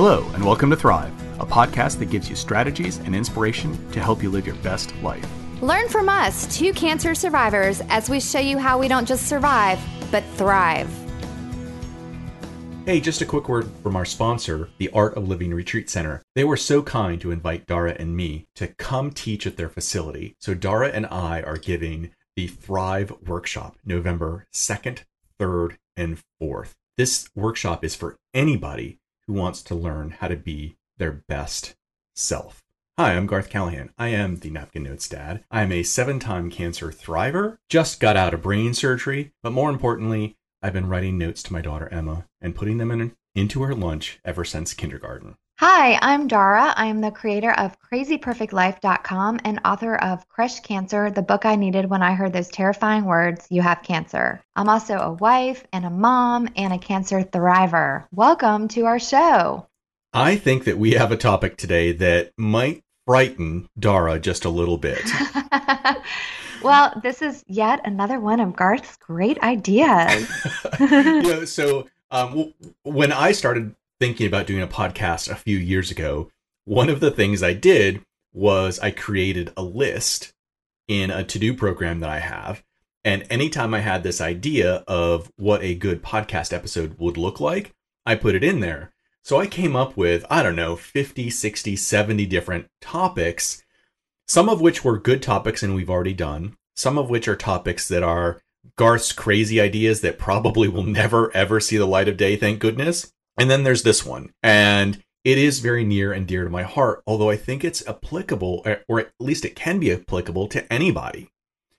Hello, and welcome to Thrive, a podcast that gives you strategies and inspiration to help you live your best life. Learn from us, two cancer survivors, as we show you how we don't just survive, but thrive. Hey, just a quick word from our sponsor, the Art of Living Retreat Center. They were so kind to invite Dara and me to come teach at their facility. So, Dara and I are giving the Thrive Workshop November 2nd, 3rd, and 4th. This workshop is for anybody who wants to learn how to be their best self. Hi, I'm Garth Callahan. I am the Napkin Notes dad. I am a seven time cancer thriver, just got out of brain surgery, but more importantly, I've been writing notes to my daughter Emma and putting them in, into her lunch ever since kindergarten. Hi, I'm Dara. I'm the creator of crazyperfectlife.com and author of Crush Cancer, the book I needed when I heard those terrifying words, you have cancer. I'm also a wife and a mom and a cancer thriver. Welcome to our show. I think that we have a topic today that might frighten Dara just a little bit. well, this is yet another one of Garth's great ideas. you know, so um, when I started thinking about doing a podcast a few years ago, one of the things I did was I created a list in a to do program that I have. And anytime I had this idea of what a good podcast episode would look like, I put it in there. So I came up with, I don't know, 50, 60, 70 different topics, some of which were good topics and we've already done, some of which are topics that are Garth's crazy ideas that probably will never ever see the light of day, thank goodness. And then there's this one. And it is very near and dear to my heart, although I think it's applicable, or at least it can be applicable to anybody.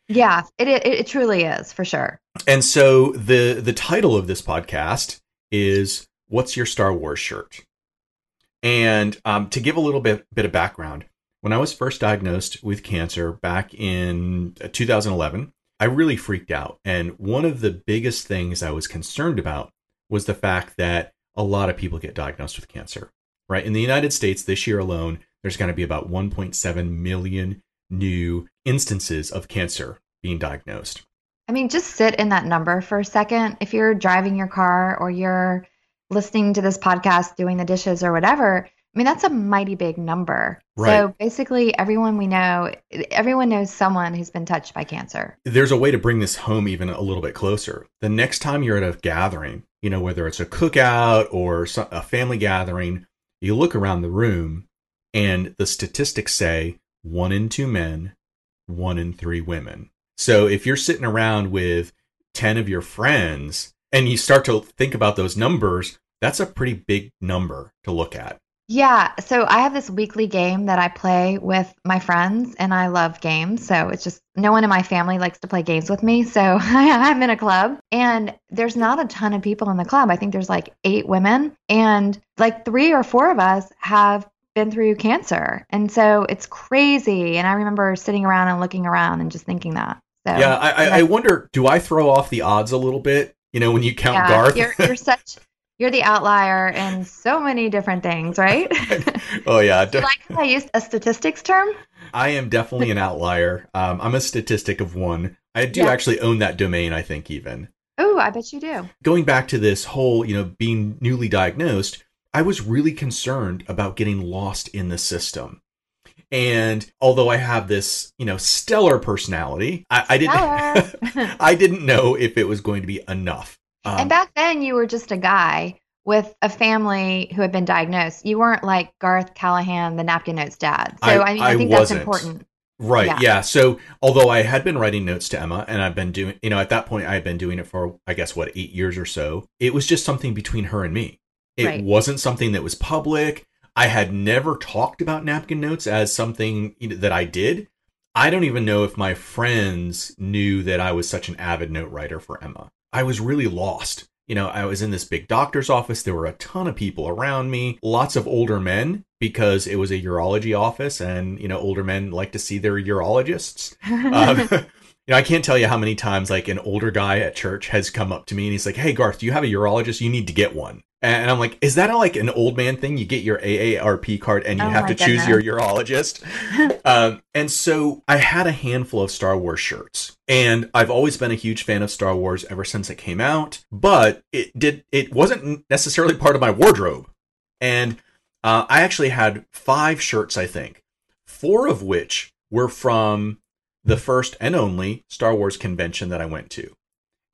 Yeah, it, it, it truly is for sure. And so the the title of this podcast is "What's Your Star Wars Shirt?" And um, to give a little bit bit of background, when I was first diagnosed with cancer back in uh, 2011, I really freaked out. And one of the biggest things I was concerned about was the fact that a lot of people get diagnosed with cancer, right? In the United States this year alone, there's going to be about 1.7 million new instances of cancer being diagnosed. I mean, just sit in that number for a second. If you're driving your car or you're listening to this podcast, doing the dishes or whatever, I mean, that's a mighty big number. Right. So basically, everyone we know, everyone knows someone who's been touched by cancer. There's a way to bring this home even a little bit closer. The next time you're at a gathering, you know, whether it's a cookout or a family gathering, you look around the room and the statistics say one in two men, one in three women. So if you're sitting around with 10 of your friends and you start to think about those numbers, that's a pretty big number to look at. Yeah, so I have this weekly game that I play with my friends, and I love games. So it's just no one in my family likes to play games with me. So I'm in a club, and there's not a ton of people in the club. I think there's like eight women, and like three or four of us have been through cancer. And so it's crazy. And I remember sitting around and looking around and just thinking that. So, yeah, I, I, I wonder do I throw off the odds a little bit? You know, when you count yeah, Garth? You're, you're such you're the outlier in so many different things, right? oh yeah. Do you like how I used a statistics term? I am definitely an outlier. Um, I'm a statistic of one. I do yeah. actually own that domain. I think even. Oh, I bet you do. Going back to this whole, you know, being newly diagnosed, I was really concerned about getting lost in the system. And although I have this, you know, stellar personality, I, I didn't, I didn't know if it was going to be enough. Um, and back then, you were just a guy with a family who had been diagnosed. You weren't like Garth Callahan, the Napkin Notes dad. So I, I mean, I, I think wasn't. that's important. Right. Yeah. yeah. So although I had been writing notes to Emma and I've been doing, you know, at that point I had been doing it for, I guess, what, eight years or so, it was just something between her and me. It right. wasn't something that was public. I had never talked about napkin notes as something that I did. I don't even know if my friends knew that I was such an avid note writer for Emma. I was really lost. You know, I was in this big doctor's office. There were a ton of people around me, lots of older men because it was a urology office and, you know, older men like to see their urologists. um, you know, I can't tell you how many times like an older guy at church has come up to me and he's like, Hey, Garth, do you have a urologist? You need to get one. And I'm like, is that a, like an old man thing? You get your AARP card and you oh have to goodness. choose your urologist. um, and so I had a handful of Star Wars shirts, and I've always been a huge fan of Star Wars ever since it came out. But it did it wasn't necessarily part of my wardrobe. And Uh, I actually had five shirts, I think, four of which were from the first and only Star Wars convention that I went to.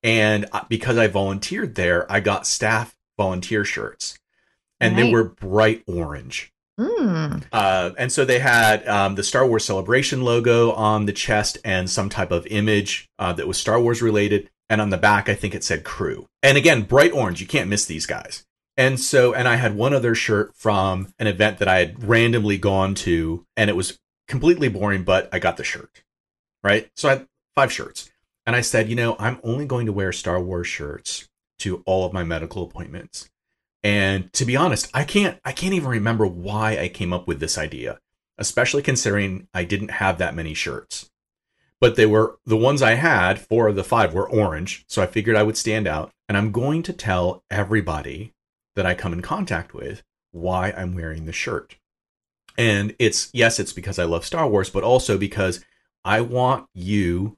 And uh, because I volunteered there, I got staff volunteer shirts, and right. they were bright orange. Mm. Uh, and so they had um, the Star Wars Celebration logo on the chest and some type of image uh, that was Star Wars related. And on the back, I think it said crew. And again, bright orange. You can't miss these guys. And so, and I had one other shirt from an event that I had randomly gone to, and it was completely boring, but I got the shirt. Right. So I had five shirts. And I said, you know, I'm only going to wear Star Wars shirts to all of my medical appointments. And to be honest, I can't I can't even remember why I came up with this idea, especially considering I didn't have that many shirts. But they were the ones I had, four of the five were orange, so I figured I would stand out. And I'm going to tell everybody that I come in contact with why I'm wearing the shirt. And it's yes, it's because I love Star Wars, but also because I want you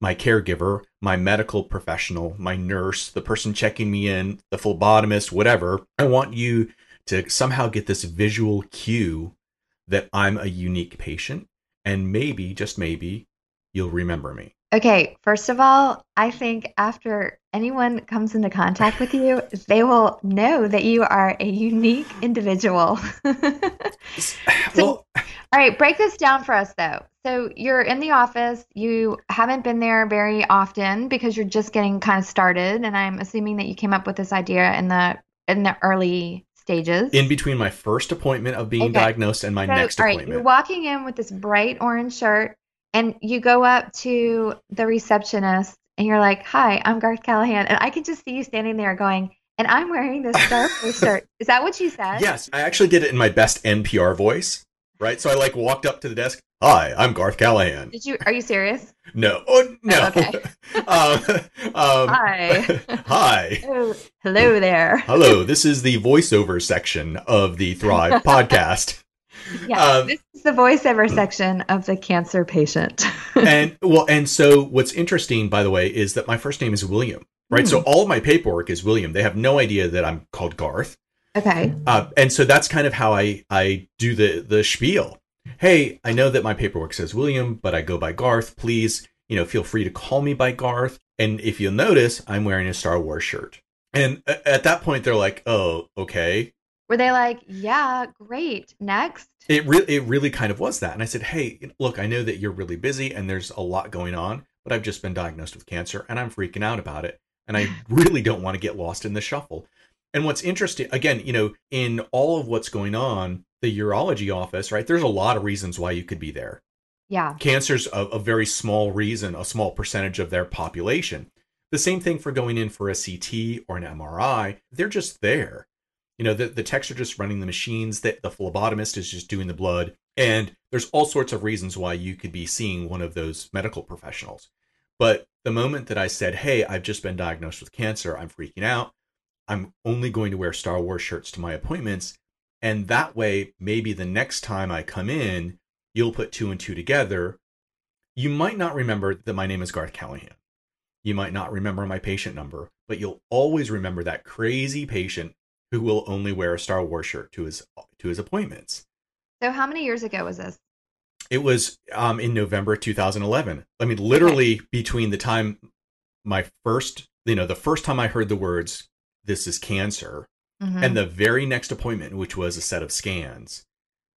my caregiver, my medical professional, my nurse, the person checking me in, the phlebotomist, whatever. I want you to somehow get this visual cue that I'm a unique patient. And maybe, just maybe, you'll remember me. Okay, first of all, I think after anyone comes into contact with you, they will know that you are a unique individual. so, well, all right, break this down for us though. So you're in the office, you haven't been there very often because you're just getting kind of started, and I'm assuming that you came up with this idea in the in the early stages. In between my first appointment of being okay. diagnosed and my so, next appointment. All right, you're walking in with this bright orange shirt and you go up to the receptionist and you're like, "Hi, I'm Garth Callahan," and I can just see you standing there going, "And I'm wearing this Star Wars shirt." Is that what you said? Yes, I actually did it in my best NPR voice. Right, so I like walked up to the desk. Hi, I'm Garth Callahan. Did you? Are you serious? No. Oh no. Oh, okay. um, um, hi. hi. Oh, hello there. hello. This is the voiceover section of the Thrive podcast. Yeah, um, this is the voiceover section of the cancer patient. and well, and so what's interesting, by the way, is that my first name is William. Right. Mm. So all of my paperwork is William. They have no idea that I'm called Garth. Okay. Uh, and so that's kind of how I I do the the spiel. Hey, I know that my paperwork says William, but I go by Garth. Please, you know, feel free to call me by Garth. And if you'll notice, I'm wearing a Star Wars shirt. And at that point, they're like, "Oh, okay." Were they like, "Yeah, great, next"? It really, it really kind of was that. And I said, hey, look, I know that you're really busy and there's a lot going on, but I've just been diagnosed with cancer and I'm freaking out about it. And I really don't want to get lost in the shuffle. And what's interesting, again, you know, in all of what's going on, the urology office, right? There's a lot of reasons why you could be there. Yeah. Cancer's a, a very small reason, a small percentage of their population. The same thing for going in for a CT or an MRI. They're just there. You know, the, the techs are just running the machines, that the phlebotomist is just doing the blood. And there's all sorts of reasons why you could be seeing one of those medical professionals. But the moment that I said, Hey, I've just been diagnosed with cancer, I'm freaking out. I'm only going to wear Star Wars shirts to my appointments. And that way, maybe the next time I come in, you'll put two and two together. You might not remember that my name is Garth Callahan. You might not remember my patient number, but you'll always remember that crazy patient who will only wear a Star Wars shirt to his to his appointments. So how many years ago was this? It was um, in November 2011. I mean, literally okay. between the time my first, you know, the first time I heard the words "this is cancer" mm-hmm. and the very next appointment, which was a set of scans,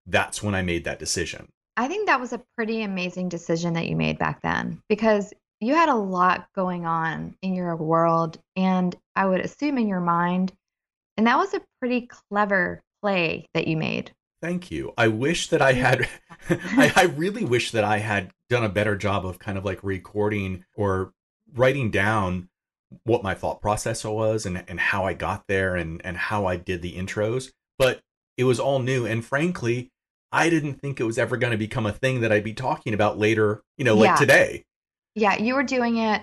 that's when I made that decision. I think that was a pretty amazing decision that you made back then because you had a lot going on in your world and I would assume in your mind and that was a pretty clever play that you made. Thank you. I wish that I had, I, I really wish that I had done a better job of kind of like recording or writing down what my thought process was and, and how I got there and, and how I did the intros. But it was all new. And frankly, I didn't think it was ever going to become a thing that I'd be talking about later, you know, like yeah. today. Yeah, you were doing it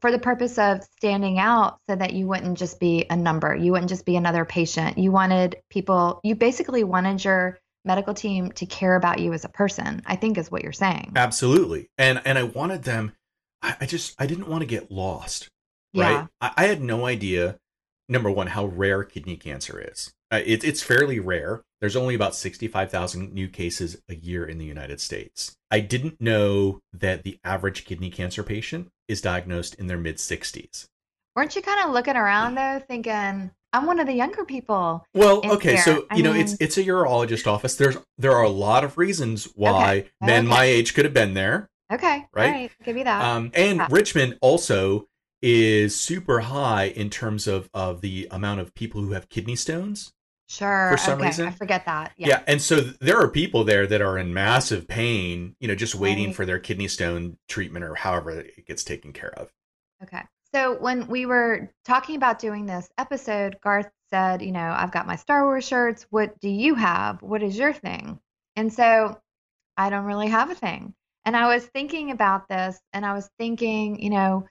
for the purpose of standing out so that you wouldn't just be a number you wouldn't just be another patient. You wanted people you basically wanted your medical team to care about you as a person i think is what you're saying. Absolutely. And and i wanted them i, I just i didn't want to get lost right? Yeah. I, I had no idea number one, how rare kidney cancer is. Uh, it, it's fairly rare. There's only about 65,000 new cases a year in the United States. I didn't know that the average kidney cancer patient is diagnosed in their mid 60s. Weren't you kind of looking around though, thinking, I'm one of the younger people. Well, okay, here. so you I know mean... it's it's a urologist office. There's there are a lot of reasons why okay. men okay. my age could have been there. Okay, right. Give you that. Um, and yeah. Richmond also is super high in terms of of the amount of people who have kidney stones. Sure. For some okay. reason, I forget that. Yeah. yeah. and so there are people there that are in massive pain, you know, just waiting right. for their kidney stone treatment or however it gets taken care of. Okay. So when we were talking about doing this episode, Garth said, you know, I've got my Star Wars shirts. What do you have? What is your thing? And so I don't really have a thing. And I was thinking about this and I was thinking, you know,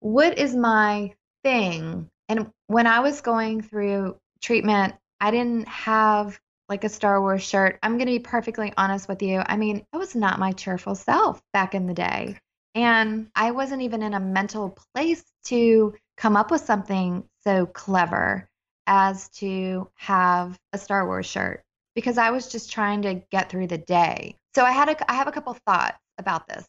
what is my thing? And when I was going through treatment, I didn't have like a Star Wars shirt. I'm going to be perfectly honest with you. I mean, I was not my cheerful self back in the day. And I wasn't even in a mental place to come up with something so clever as to have a Star Wars shirt because I was just trying to get through the day. So I had a I have a couple thoughts about this.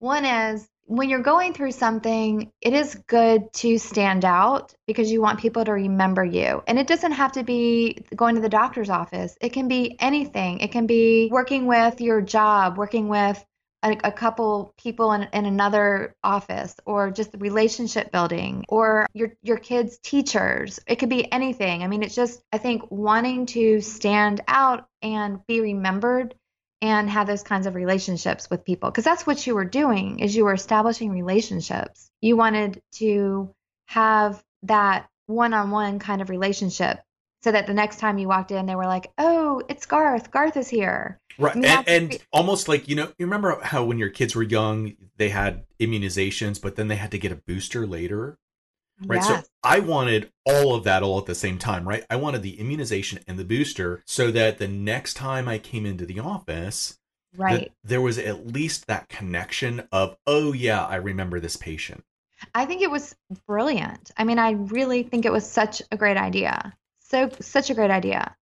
One is when you're going through something, it is good to stand out because you want people to remember you. And it doesn't have to be going to the doctor's office, it can be anything. It can be working with your job, working with a, a couple people in, in another office, or just relationship building, or your, your kids' teachers. It could be anything. I mean, it's just, I think, wanting to stand out and be remembered and have those kinds of relationships with people. Because that's what you were doing is you were establishing relationships. You wanted to have that one-on-one kind of relationship so that the next time you walked in they were like oh it's garth. Garth is here. Right mean, and, and almost like you know you remember how when your kids were young they had immunizations but then they had to get a booster later right yes. so i wanted all of that all at the same time right? I wanted the immunization and the booster so that the next time i came into the office right. there was at least that connection of oh yeah i remember this patient. I think it was brilliant. I mean i really think it was such a great idea. So such a great idea.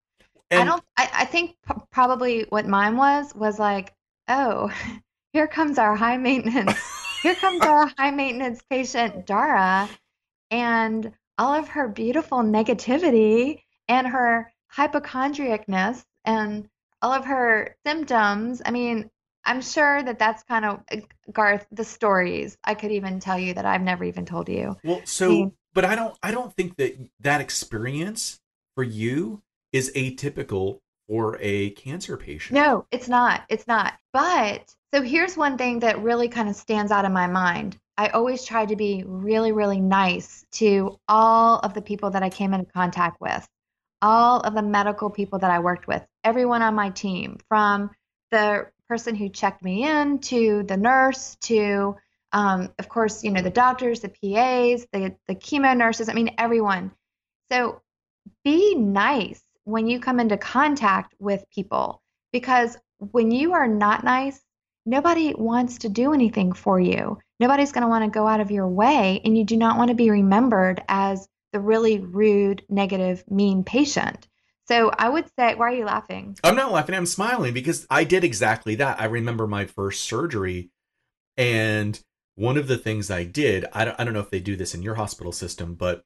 And, i don't I, I think p- probably what mine was was like oh here comes our high maintenance here comes our high maintenance patient dara and all of her beautiful negativity and her hypochondriacness and all of her symptoms. I mean, I'm sure that that's kind of uh, Garth the stories I could even tell you that I've never even told you. Well, so I mean, but I don't I don't think that that experience for you is atypical for a cancer patient. No, it's not. It's not. But so here's one thing that really kind of stands out in my mind. I always tried to be really, really nice to all of the people that I came into contact with, all of the medical people that I worked with, everyone on my team, from the person who checked me in to the nurse to, um, of course, you know, the doctors, the PAs, the, the chemo nurses, I mean, everyone. So be nice when you come into contact with people because when you are not nice, nobody wants to do anything for you. Nobody's going to want to go out of your way, and you do not want to be remembered as the really rude, negative, mean patient. So I would say, why are you laughing? I'm not laughing. I'm smiling because I did exactly that. I remember my first surgery, and one of the things I did, I don't, I don't know if they do this in your hospital system, but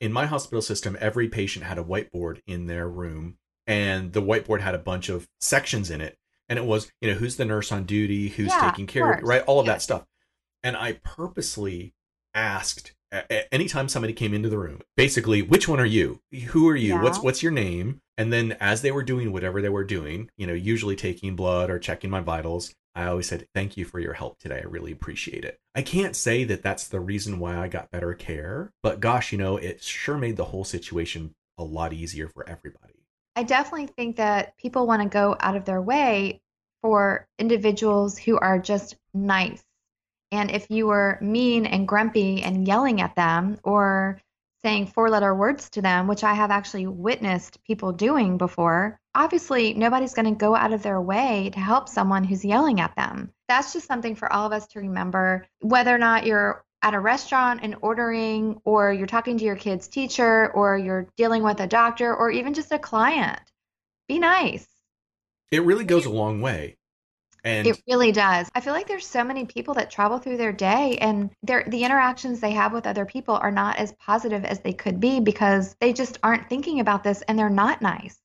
in my hospital system, every patient had a whiteboard in their room, and the whiteboard had a bunch of sections in it and it was you know who's the nurse on duty who's yeah, taking care of, right all of yeah. that stuff and i purposely asked anytime somebody came into the room basically which one are you? Who are you? Yeah. what's what's your name? And then as they were doing whatever they were doing you know usually taking blood or checking my vitals i always said thank you for your help today. I really appreciate it. I can't say that that's the reason why i got better care but gosh you know it sure made the whole situation a lot easier for everybody. I definitely think that people want to go out of their way for individuals who are just nice. And if you were mean and grumpy and yelling at them or saying four letter words to them, which I have actually witnessed people doing before, obviously nobody's going to go out of their way to help someone who's yelling at them. That's just something for all of us to remember, whether or not you're at a restaurant and ordering, or you're talking to your kid's teacher, or you're dealing with a doctor, or even just a client. Be nice. It really goes a long way. And it really does. I feel like there's so many people that travel through their day and their the interactions they have with other people are not as positive as they could be because they just aren't thinking about this and they're not nice.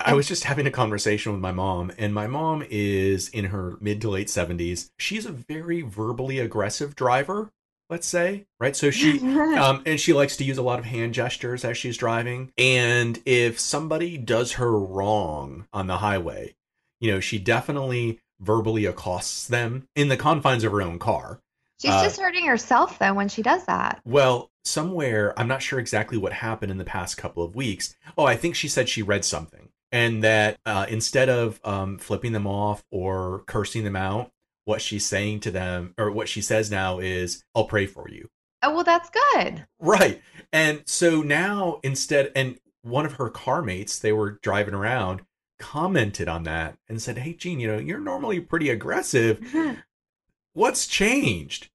I was just having a conversation with my mom, and my mom is in her mid to late 70s. She's a very verbally aggressive driver, let's say, right? So she, um, and she likes to use a lot of hand gestures as she's driving. And if somebody does her wrong on the highway, you know, she definitely verbally accosts them in the confines of her own car. She's uh, just hurting herself though when she does that. Well, somewhere, I'm not sure exactly what happened in the past couple of weeks. Oh, I think she said she read something and that uh, instead of um, flipping them off or cursing them out, what she's saying to them or what she says now is, I'll pray for you. Oh, well, that's good. Right. And so now instead, and one of her car mates, they were driving around, commented on that and said, Hey, Gene, you know, you're normally pretty aggressive. What's changed?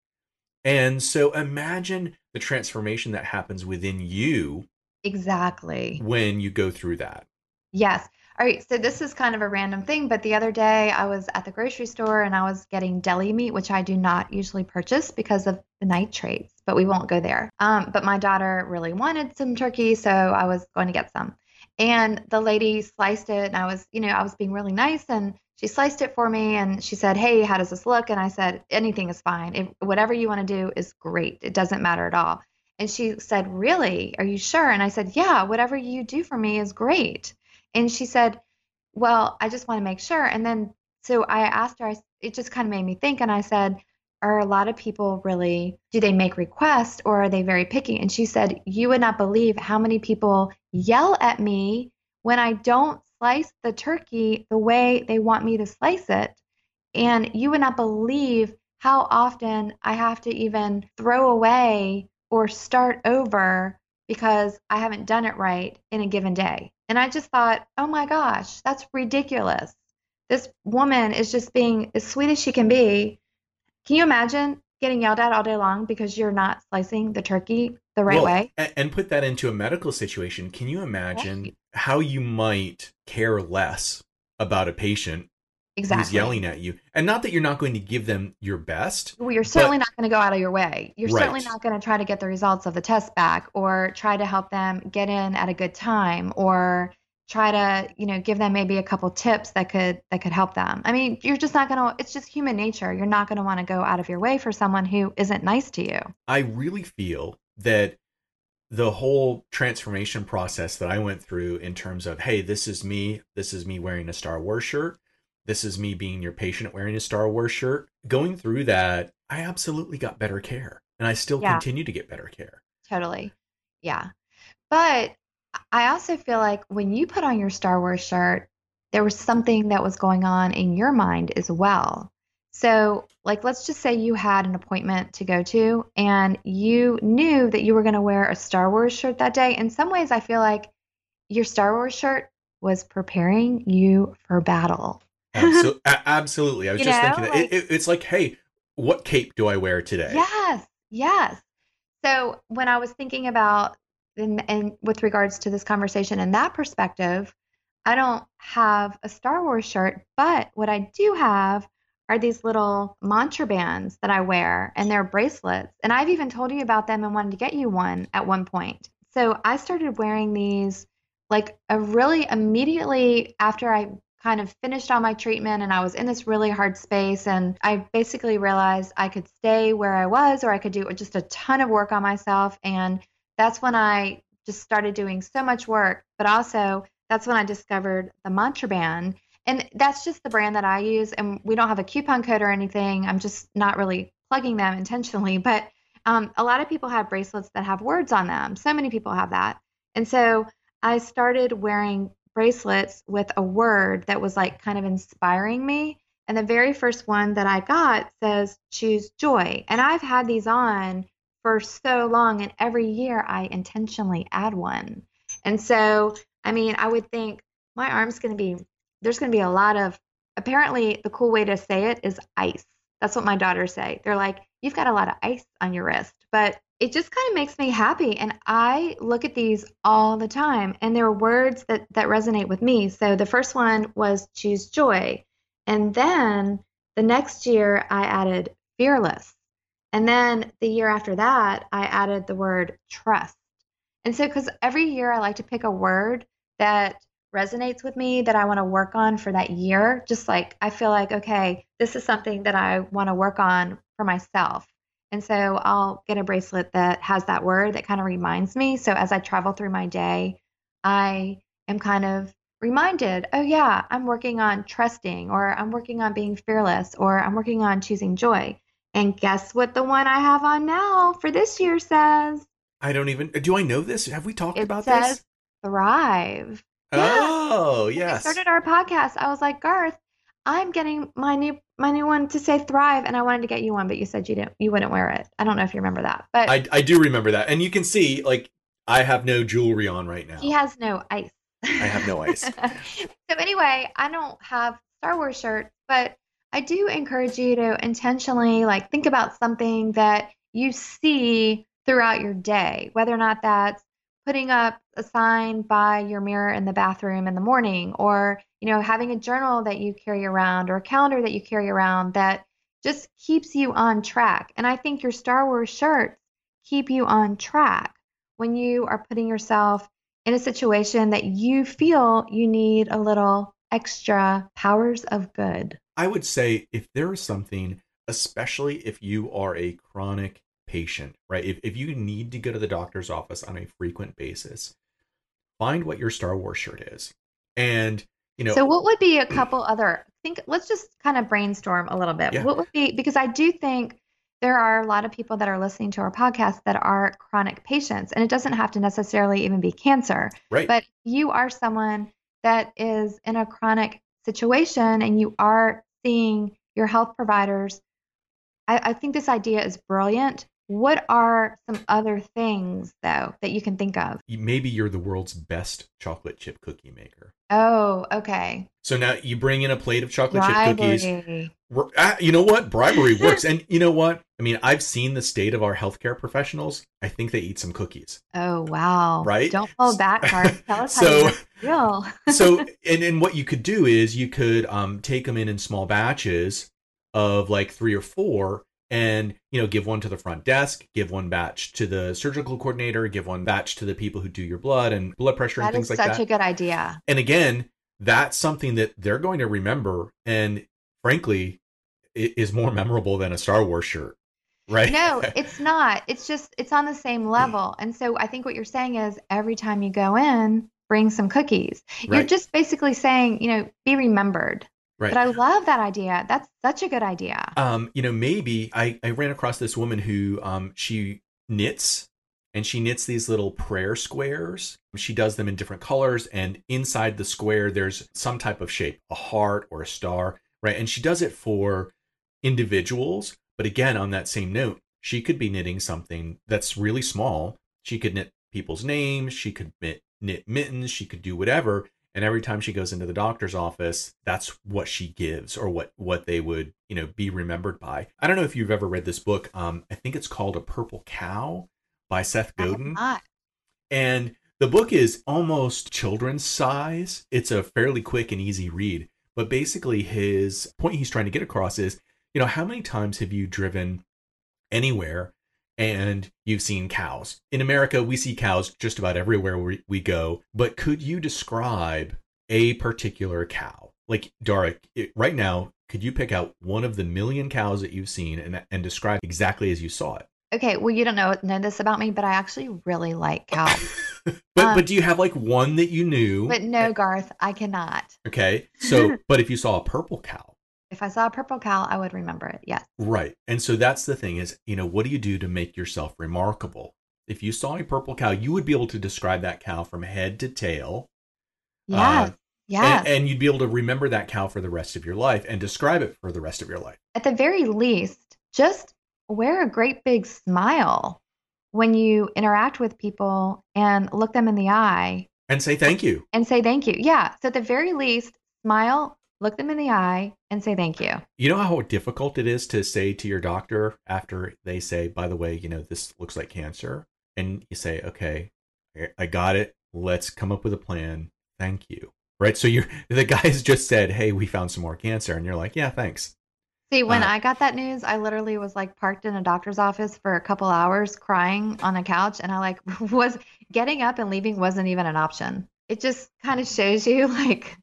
And so imagine the transformation that happens within you. Exactly. When you go through that. Yes. All right. So this is kind of a random thing, but the other day I was at the grocery store and I was getting deli meat, which I do not usually purchase because of the nitrates, but we won't go there. Um, but my daughter really wanted some turkey, so I was going to get some. And the lady sliced it, and I was, you know, I was being really nice, and she sliced it for me, and she said, "Hey, how does this look?" And I said, "Anything is fine. If, whatever you want to do is great. It doesn't matter at all." And she said, "Really? Are you sure?" And I said, "Yeah. Whatever you do for me is great." And she said, Well, I just want to make sure. And then, so I asked her, I, it just kind of made me think. And I said, Are a lot of people really, do they make requests or are they very picky? And she said, You would not believe how many people yell at me when I don't slice the turkey the way they want me to slice it. And you would not believe how often I have to even throw away or start over because I haven't done it right in a given day. And I just thought, oh my gosh, that's ridiculous. This woman is just being as sweet as she can be. Can you imagine getting yelled at all day long because you're not slicing the turkey the right well, way? And put that into a medical situation. Can you imagine right. how you might care less about a patient exactly. who's yelling at you. And not that you're not going to give them your best. Well, you're certainly but, not going to go out of your way. You're right. certainly not going to try to get the results of the test back or try to help them get in at a good time or try to, you know, give them maybe a couple tips that could that could help them. I mean, you're just not going to it's just human nature. You're not going to want to go out of your way for someone who isn't nice to you. I really feel that the whole transformation process that I went through in terms of, hey, this is me, this is me wearing a Star Wars shirt, this is me being your patient wearing a Star Wars shirt. Going through that, I absolutely got better care. And I still yeah. continue to get better care. Totally. Yeah. But I also feel like when you put on your Star Wars shirt, there was something that was going on in your mind as well. So, like, let's just say you had an appointment to go to and you knew that you were going to wear a Star Wars shirt that day. In some ways, I feel like your Star Wars shirt was preparing you for battle. Absolutely. absolutely. I was you just know, thinking that like, it, it, it's like, hey, what cape do I wear today? Yes, yes. So when I was thinking about and, and with regards to this conversation and that perspective, I don't have a Star Wars shirt, but what I do have are these little mantra bands that I wear and they're bracelets. And I've even told you about them and wanted to get you one at one point. So I started wearing these like a really immediately after I kind of finished all my treatment and I was in this really hard space. And I basically realized I could stay where I was or I could do just a ton of work on myself. And that's when I just started doing so much work. But also, that's when I discovered the Mantra Band. And that's just the brand that I use. And we don't have a coupon code or anything. I'm just not really plugging them intentionally. But um, a lot of people have bracelets that have words on them. So many people have that. And so I started wearing bracelets with a word that was like kind of inspiring me. And the very first one that I got says choose joy. And I've had these on for so long, and every year I intentionally add one. And so, I mean, I would think my arm's going to be, there's going to be a lot of, apparently, the cool way to say it is ice. That's what my daughters say. They're like, you've got a lot of ice on your wrist. but it just kind of makes me happy. And I look at these all the time, and there are words that, that resonate with me. So the first one was choose joy. And then the next year, I added fearless. And then the year after that, I added the word trust. And so, because every year I like to pick a word that resonates with me that I want to work on for that year, just like I feel like, okay, this is something that I want to work on for myself. And so I'll get a bracelet that has that word that kind of reminds me. So as I travel through my day, I am kind of reminded, oh, yeah, I'm working on trusting, or I'm working on being fearless, or I'm working on choosing joy. And guess what the one I have on now for this year says? I don't even, do I know this? Have we talked about this? it about says this? Thrive. Oh, When we started our podcast, I was like, Garth, I'm getting my new my new one to say Thrive, and I wanted to get you one, but you said you didn't you wouldn't wear it. I don't know if you remember that, but I, I do remember that. And you can see, like, I have no jewelry on right now. he has no ice. I have no ice. so anyway, I don't have Star Wars shirts, but I do encourage you to intentionally like think about something that you see throughout your day, whether or not that's putting up a sign by your mirror in the bathroom in the morning or you know having a journal that you carry around or a calendar that you carry around that just keeps you on track. And i think your star wars shirts keep you on track when you are putting yourself in a situation that you feel you need a little extra powers of good. I would say if there is something, especially if you are a chronic patient, right? If, if you need to go to the doctor's office on a frequent basis, find what your Star Wars shirt is. And, you know, So what would be a couple other think let's just kind of brainstorm a little bit. Yeah. What would be because I do think there are a lot of people that are listening to our podcast that are chronic patients and it doesn't have to necessarily even be cancer. right. But you are someone that is in a chronic situation and you are seeing your health providers. I, I think this idea is brilliant. What are some other things though that you can think of? Maybe you're the world's best chocolate chip cookie maker. Oh, okay. So now you bring in a plate of chocolate chip cookies. Bribery. Ah, you know what? Bribery works. and you know what? I mean, I've seen the state of our healthcare professionals. I think they eat some cookies. Oh wow! Right? Don't hold back, Garth. Tell us how So- you feel. so and and what you could do is you could um take them in in small batches of like three or four and you know give one to the front desk give one batch to the surgical coordinator give one batch to the people who do your blood and blood pressure and that things is like such that a good idea. and again that's something that they're going to remember and frankly it is more memorable than a star wars shirt right No, it's not. It's just it's on the same level. And so I think what you're saying is every time you go in, bring some cookies. You're just basically saying, you know, be remembered. Right But I love that idea. That's such a good idea. um, you know, maybe I, I ran across this woman who um, she knits and she knits these little prayer squares. She does them in different colors, and inside the square, there's some type of shape, a heart or a star, right? And she does it for individuals. But again, on that same note, she could be knitting something that's really small. She could knit people's names, she could knit, knit mittens, she could do whatever and every time she goes into the doctor's office that's what she gives or what what they would you know be remembered by. I don't know if you've ever read this book um i think it's called a purple cow by seth godin. not. and the book is almost children's size. It's a fairly quick and easy read. But basically his point he's trying to get across is you know how many times have you driven anywhere and you've seen cows. In America, we see cows just about everywhere we, we go. But could you describe a particular cow? Like, Dara, it, right now, could you pick out one of the million cows that you've seen and, and describe exactly as you saw it? Okay, well you don't know know this about me, but I actually really like cows. but Um, but do you have like one that you knew? but no, Garth, I cannot. Okay. So, but if you saw a purple cow, If I saw a purple cow, I would remember it. Yes. Right. And so that's the thing is, you know, what do you do to make yourself remarkable? If you saw a purple cow, you would be able to describe that cow from head to tail. Yeah. Uh, yes. And, and you'd be able to remember that cow for the rest of your life and describe it for the rest of your life. At the very least, just wear a great big smile when you interact with people and look them in the eye And say thank you. and say thank you. Yeah. So at the very least, smile, look them in the eye, and say thank you. You know how difficult it is to say to your doctor after they say, by the way, you know, this looks like cancer? And you say, okay, I got it. Let's come up with a plan. Thank you. Right. So you're the guys just said, hey, we found some more cancer. And you're like, yeah, thanks. See, when uh, I got that news, I literally was like parked in a doctor's office for a couple hours crying on a couch. And I like was getting up and leaving wasn't even an option it just kind of shows you like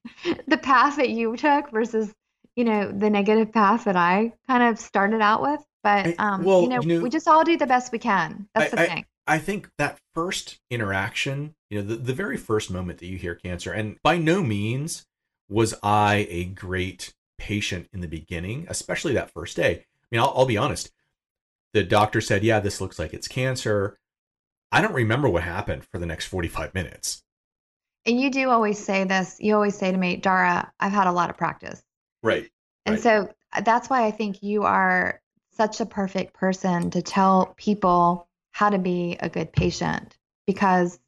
the path that you took versus you know the negative path that I kind of started out with. But um, well, you, know, you, know, we just all do the best we can. That's I, the thing. I, I think that first interaction, you know, the, the very first moment that you hear cancer, and by no means was I a great patient in the beginning, especially that first day. I mean, I'll, I'll be honest. The doctor said, "Yeah, this looks like it's cancer." I don't remember what happened for the next 45 minutes. And you do always say this. You always say to me, Dara, I've had a lot of practice. Right. And right. so uh, that's why I think you are such a perfect person to tell people how to be a good patient because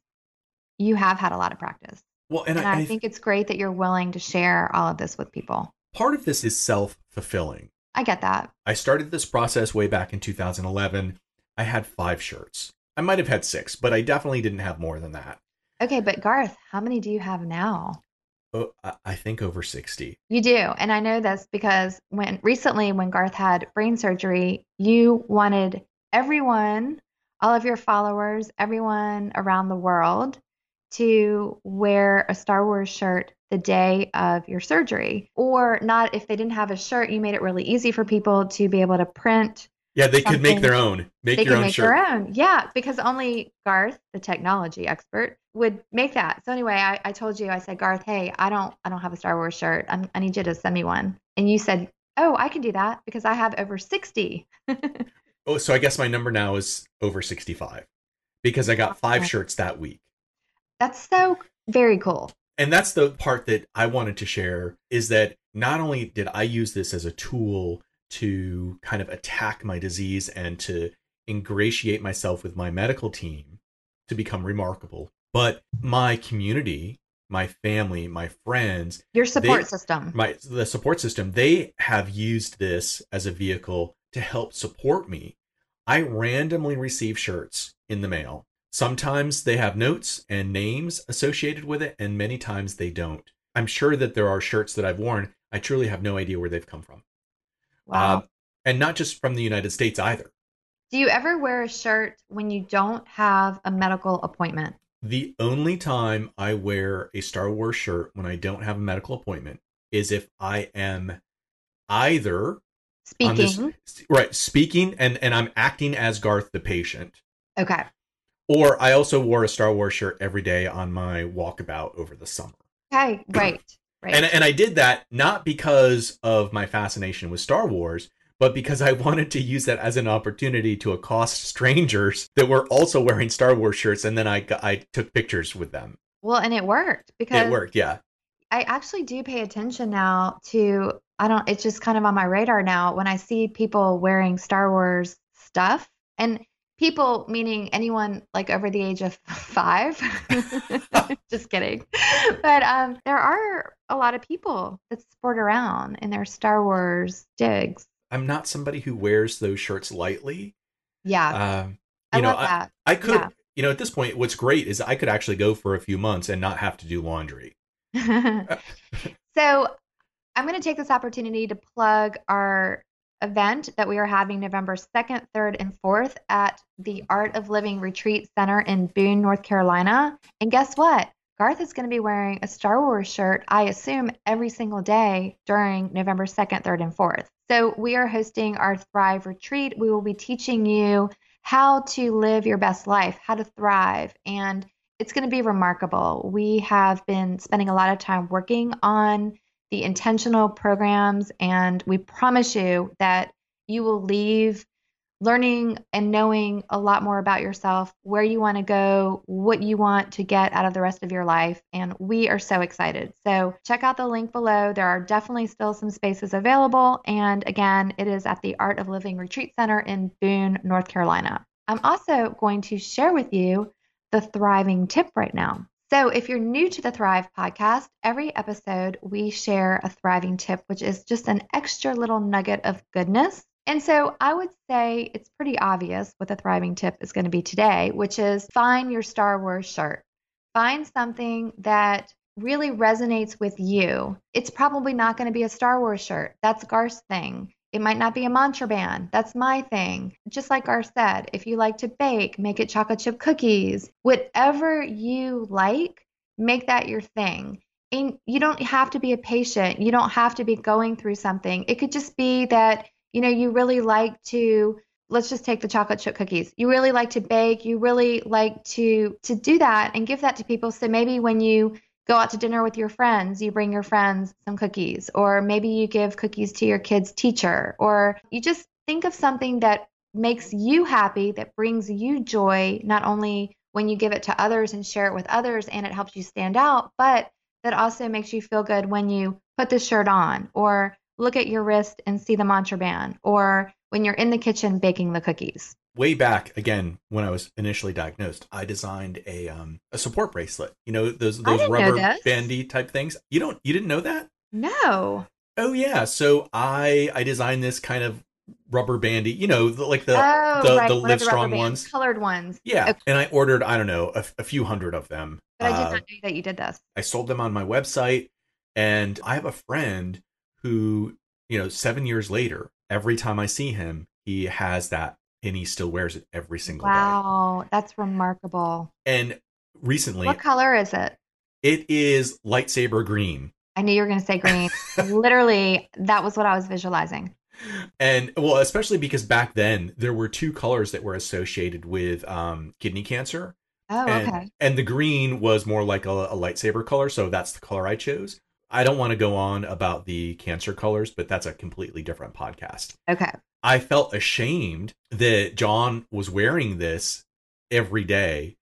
you have had a lot of practice. Well, and, and I, I, think it's great that you're willing to share all of this with people. Part of this is self fulfilling. I get that. I started this process way back in 2011. I had five shirts. I might have had six, but I definitely didn't have more than that. Okay, but Garth, how many do you have now? Oh, I think over 60. You do. And I know this because when recently when Garth had brain surgery, you wanted everyone, all of your followers, everyone around the world to wear a Star Wars shirt the day of your surgery. Or not if they didn't have a shirt, you made it really easy for people to be able to print yeah, they could make their own. Make they your own make shirt. their own. Yeah, because only Garth, the technology expert, would make that. So anyway, I, I told you, I said, Garth, hey, I don't, I don't have a Star Wars shirt. I'm, I need you to send me one. And you said, oh, I can do that because I have over sixty. oh, so I guess my number now is over sixty-five because I got five shirts that week. That's so very cool. And that's the part that I wanted to share is that not only did I use this as a tool to kind of attack my disease and to ingratiate myself with my medical team to become remarkable. But my community, my family, my friends, your support they, system, my the support system, they have used this as a vehicle to help support me. I randomly receive shirts in the mail. Sometimes they have notes and names associated with it, and many times they don't. I'm sure that there are shirts that I've worn. I truly have no idea where they've come from. Wow. Uh, and not just from the United States either. Do you ever wear a shirt when you don't have a medical appointment? The only time I wear a Star Wars shirt when I don't have a medical appointment is if I am either speaking this, right speaking and and I'm acting as Garth the patient. Okay. Or I also wore a Star Wars shirt every day on my walkabout over the summer. Okay, right. Right. And and I did that not because of my fascination with Star Wars, but because I wanted to use that as an opportunity to accost strangers that were also wearing Star Wars shirts, and then I I took pictures with them. Well, and it worked because it worked. Yeah. I actually do pay attention now to I don't it's just kind of on my radar now when I see people wearing Star Wars stuff and people meaning anyone like over the age of five. Just kidding. But um, there are a lot of people that sport around in their star wars digs. I'm not somebody who wears those shirts lightly. Yeah. Um, you I know I, I, could yeah. you know at this point what's great is i could actually go for a few months and not have to do laundry. So i'm going to take this opportunity to plug our event that we are having November 2nd, 3rd, and 4th at the Art of Living Retreat Center in Boone, North Carolina. And guess what? Garth is going to be wearing a Star Wars shirt, I assume, every single day during November 2nd, 3rd, and 4th. So we are hosting our Thrive Retreat. We will be teaching you how to live your best life, how to thrive, and it's going to be remarkable. We have been spending a lot of time working on the intentional programs, and we promise you that you will leave learning and knowing a lot more about yourself, where you want to go, what you want to get out of the rest of your life. And we are so excited. So check out the link below. There are definitely still some spaces available. And again, it is at the Art of Living Retreat Center in Boone, North Carolina. I'm also going to share with you the thriving tip right now. So, if you're new to the Thrive podcast, every episode we share a thriving tip, which is just an extra little nugget of goodness. And so, I would say it's pretty obvious what the thriving tip is going to be today, which is find your Star Wars shirt. Find something that really resonates with you. It's probably not going to be a Star Wars shirt. That's Garth's thing. It might not be a mantra band. That's my thing. Just like Garth said, if you like to bake, make it chocolate chip cookies. Whatever you like, make that your thing. And you don't have to be a patient. You don't have to be going through something. It could just be that, you know, you really like to let's just take the chocolate chip cookies. You really like to bake, you really like to to do that and give that to people so maybe when you go out to dinner with your friends, you bring your friends some cookies, or maybe you give cookies to your kid's teacher, or you just think of something that makes you happy, that brings you joy, not only when you give it to others and share it with others and it helps you stand out, but that also makes you feel good when you put the shirt on or look at your wrist and see the mantra band or when you're in the kitchen baking the cookies way back again when I was initially diagnosed, I designed a um a support bracelet. You know those those rubber bandy type things. You don't you didn't know that? No. Oh yeah. So I I designed this kind of rubber bandy. You know, the, like the oh, the, right. the Live Strong ones, colored ones. Yeah. Okay. And I ordered I don't know a, a, few hundred of them. But I did uh, not know that you did this. I sold them on my website, and I have a friend who you know seven years later, every time I see him, he has that and he still wears it every single wow, day. Wow, that's remarkable. And recently, what color is it? It is lightsaber green. I knew you were going to say green. Literally, that was what I was visualizing. And well, especially because back then there were two colors that were associated with um, kidney cancer. Oh, and, okay. And the green was more like a, a lightsaber color, so that's the color I chose. I don't want to go on about the cancer colors, but that's a completely different podcast. Okay. I felt ashamed that John was wearing this every day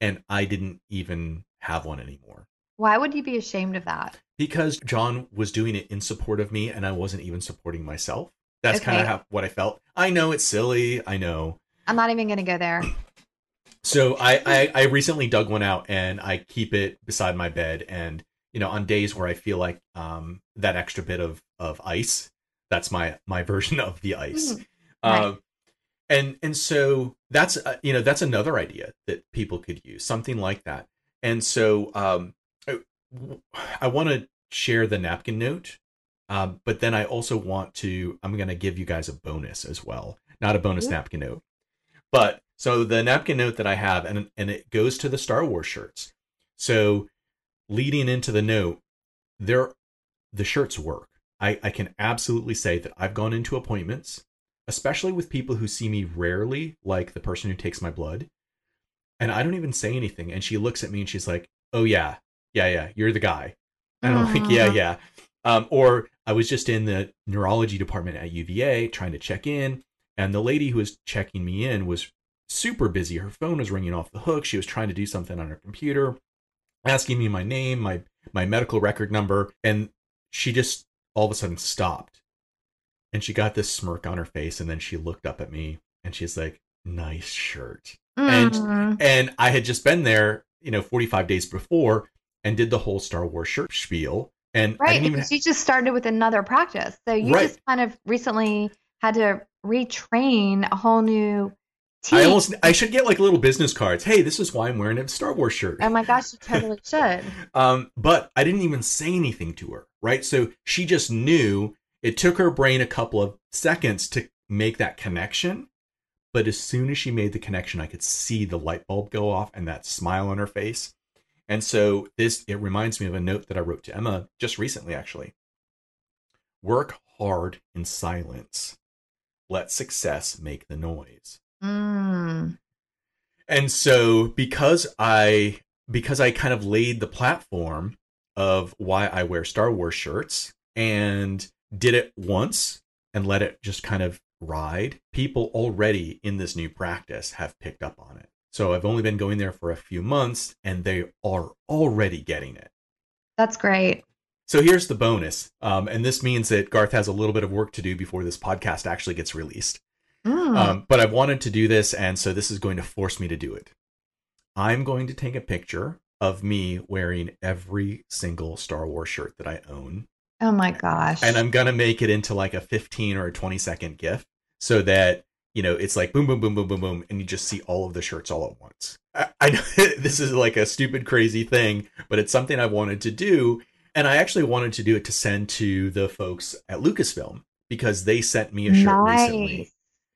and I didn't even have one anymore. Why would you be ashamed of that? Because John was doing it in support of me and I wasn't even supporting myself. That's okay. kind of what I felt. I know it's silly. I know. I'm not even going to go there. So I, I, I recently dug one out and I keep it beside my bed. And you know, on days where I feel like um, that extra bit of of ice that's my my version of the ice. Mm, uh, and and so that's uh, you know that's another idea that people could use something like that. And so um, I, I want to share the napkin note, um, but then I also want to I'm going to give you guys a bonus as well, not a bonus napkin note, but so the napkin note that I have and and it goes to the Star Wars shirts. So leading into the note, there the shirts work. I, I can absolutely say that I've gone into appointments, especially with people who see me rarely, like the person who takes my blood, and I don't even say anything. And she looks at me and she's like, "Oh yeah, yeah, yeah, you're the guy." And I'm like, "Yeah, yeah." Um, or I was just in the neurology department at UVA trying to check in, and the lady who was checking me in was super busy. Her phone was ringing off the hook. She was trying to do something on her computer, asking me my name, my my medical record number, and she just all of a sudden stopped. And she got this smirk on her face and then she looked up at me and she's like, "Nice shirt." Mm. And and I had just been there, you know, 45 days before and did the whole Star Wars shirt spiel. And right, even... you just started with another practice. So you right. just kind of recently had to retrain a whole new team. I almost I should get like little business cards. Hey, this is why I'm wearing a Star Wars shirt. Oh my gosh, you totally should. um, but I didn't even say anything to her right? So she just knew it took her brain a couple of seconds to make that connection. But as soon as she made the connection, I could see the light bulb go off and that smile on her face. And so this it reminds me of a note that I wrote to Emma just recently actually. Work hard in silence. Let success make the noise. Mm. And so because I because I kind of laid the platform of why I wear Star Wars shirts and did it once and let it just kind of ride. People already in this new practice have picked up on it. So I've only been going there for a few months and they are already getting it. That's great. So here's the bonus. Um, and this means that Garth has a little bit of work to do before this podcast actually gets released. Mm. Um, but I've wanted to do this, and so this is going to force me to do it. I'm going to take a picture of me wearing every single Star Wars shirt that I own. Oh my gosh. And I'm going to make it into like a 15 or a 20 second GIF so that, you know, it's like boom, boom, boom, boom, boom, boom. And you just see all of the shirts all at once. I, I know this is like a stupid, crazy thing, but it's something I wanted to do. And I actually wanted to do it to send to the folks at Lucasfilm because they sent me a shirt nice. recently.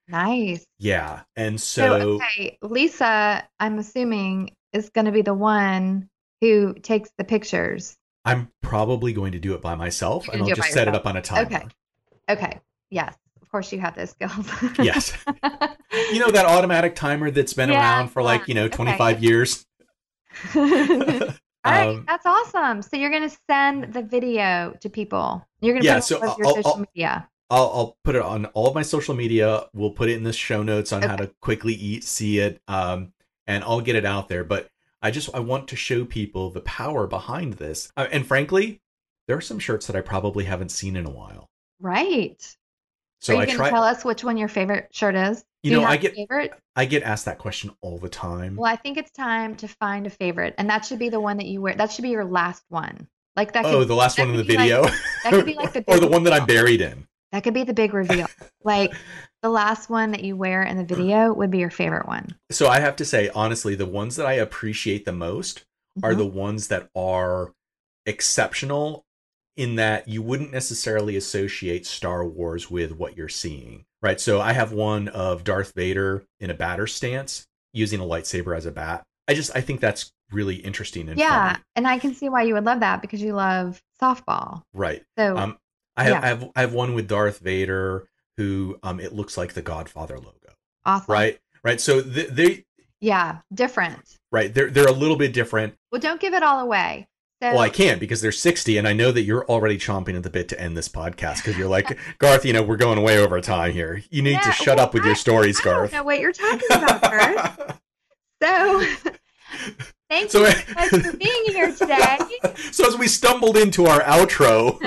Nice. Yeah. And so, so okay, Lisa, I'm assuming is going to be the one who takes the pictures. I'm probably going to do it by myself and I'll just set it up on a timer. Okay. Okay. Yes. Of course you have those skills. yes. You know that automatic timer that's been yeah, around for like, you know, 25 okay. years. All right, um, that's awesome. So you're going to send the video to people. You're going to yeah, put so it on your I'll, social I'll, media. I'll, I'll put it on all of my social media. We'll put it in the show notes on okay. how to quickly eat, see it, um, and I'll get it out there. But I just I want to show people the power behind this. Uh, and frankly, there are some shirts that I probably haven't seen in a while. Right. So are you I try. Tell us which one your favorite shirt is. You know, I get favorite. I get asked that question all the time. Well, I think it's time to find a favorite, and that should be the one that you wear. That should be your last one. Like that. Could, oh, the last one in the video. Like, that could be like the or the one that I'm buried in. That could be the big reveal. like the last one that you wear in the video would be your favorite one. So I have to say, honestly, the ones that I appreciate the most mm-hmm. are the ones that are exceptional in that you wouldn't necessarily associate Star Wars with what you're seeing. Right. So I have one of Darth Vader in a batter stance using a lightsaber as a bat. I just I think that's really interesting and yeah, fun. and I can see why you would love that because you love softball. Right. So um, I have, yeah. I have I have one with Darth Vader who um it looks like the Godfather logo. Awesome. Right? Right. So they, they Yeah, different. Right. They're they're a little bit different. Well, don't give it all away. So, well, I can't because they're 60, and I know that you're already chomping at the bit to end this podcast because you're like, Garth, you know, we're going way over time here. You need yeah, to shut well, up with I, your stories, I Garth. I know what you're talking about, Garth. so, thank so, you so much for being here today. So, as we stumbled into our outro,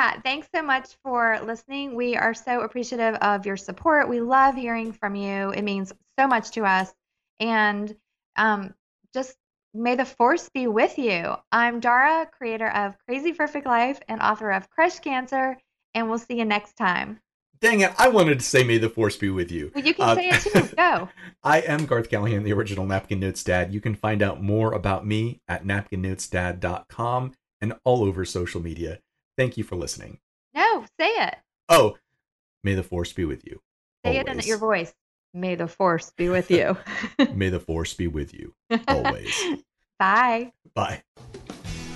yeah, thanks so much for listening. We are so appreciative of your support. We love hearing from you. It means so much to us. And um, just may the force be with you. I'm Dara, creator of Crazy Perfect Life and author of Crush Cancer. And we'll see you next time. Dang it, I wanted to say may the force be with you. Well, you can uh, say it too. Go. I am Garth Callahan, the original Napkin Notes Dad. You can find out more about me at napkinnotesdad.com and all over social media. Thank you for listening. No, say it. Oh, may the force be with you. Say always. it in your voice. May the force be with you. may the force be with you always. Bye. Bye.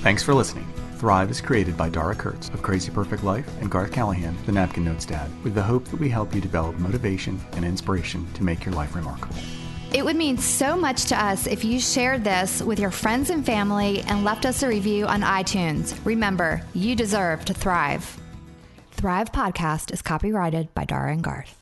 Thanks for listening. Thrive is created by Dara Kurtz of Crazy Perfect Life and Garth Callahan, the Napkin Notes Dad, with the hope that we help you develop motivation and inspiration to make your life remarkable. It would mean so much to us if you shared this with your friends and family and left us a review on iTunes. Remember, you deserve to thrive. Thrive Podcast is copyrighted by Dara and Garth.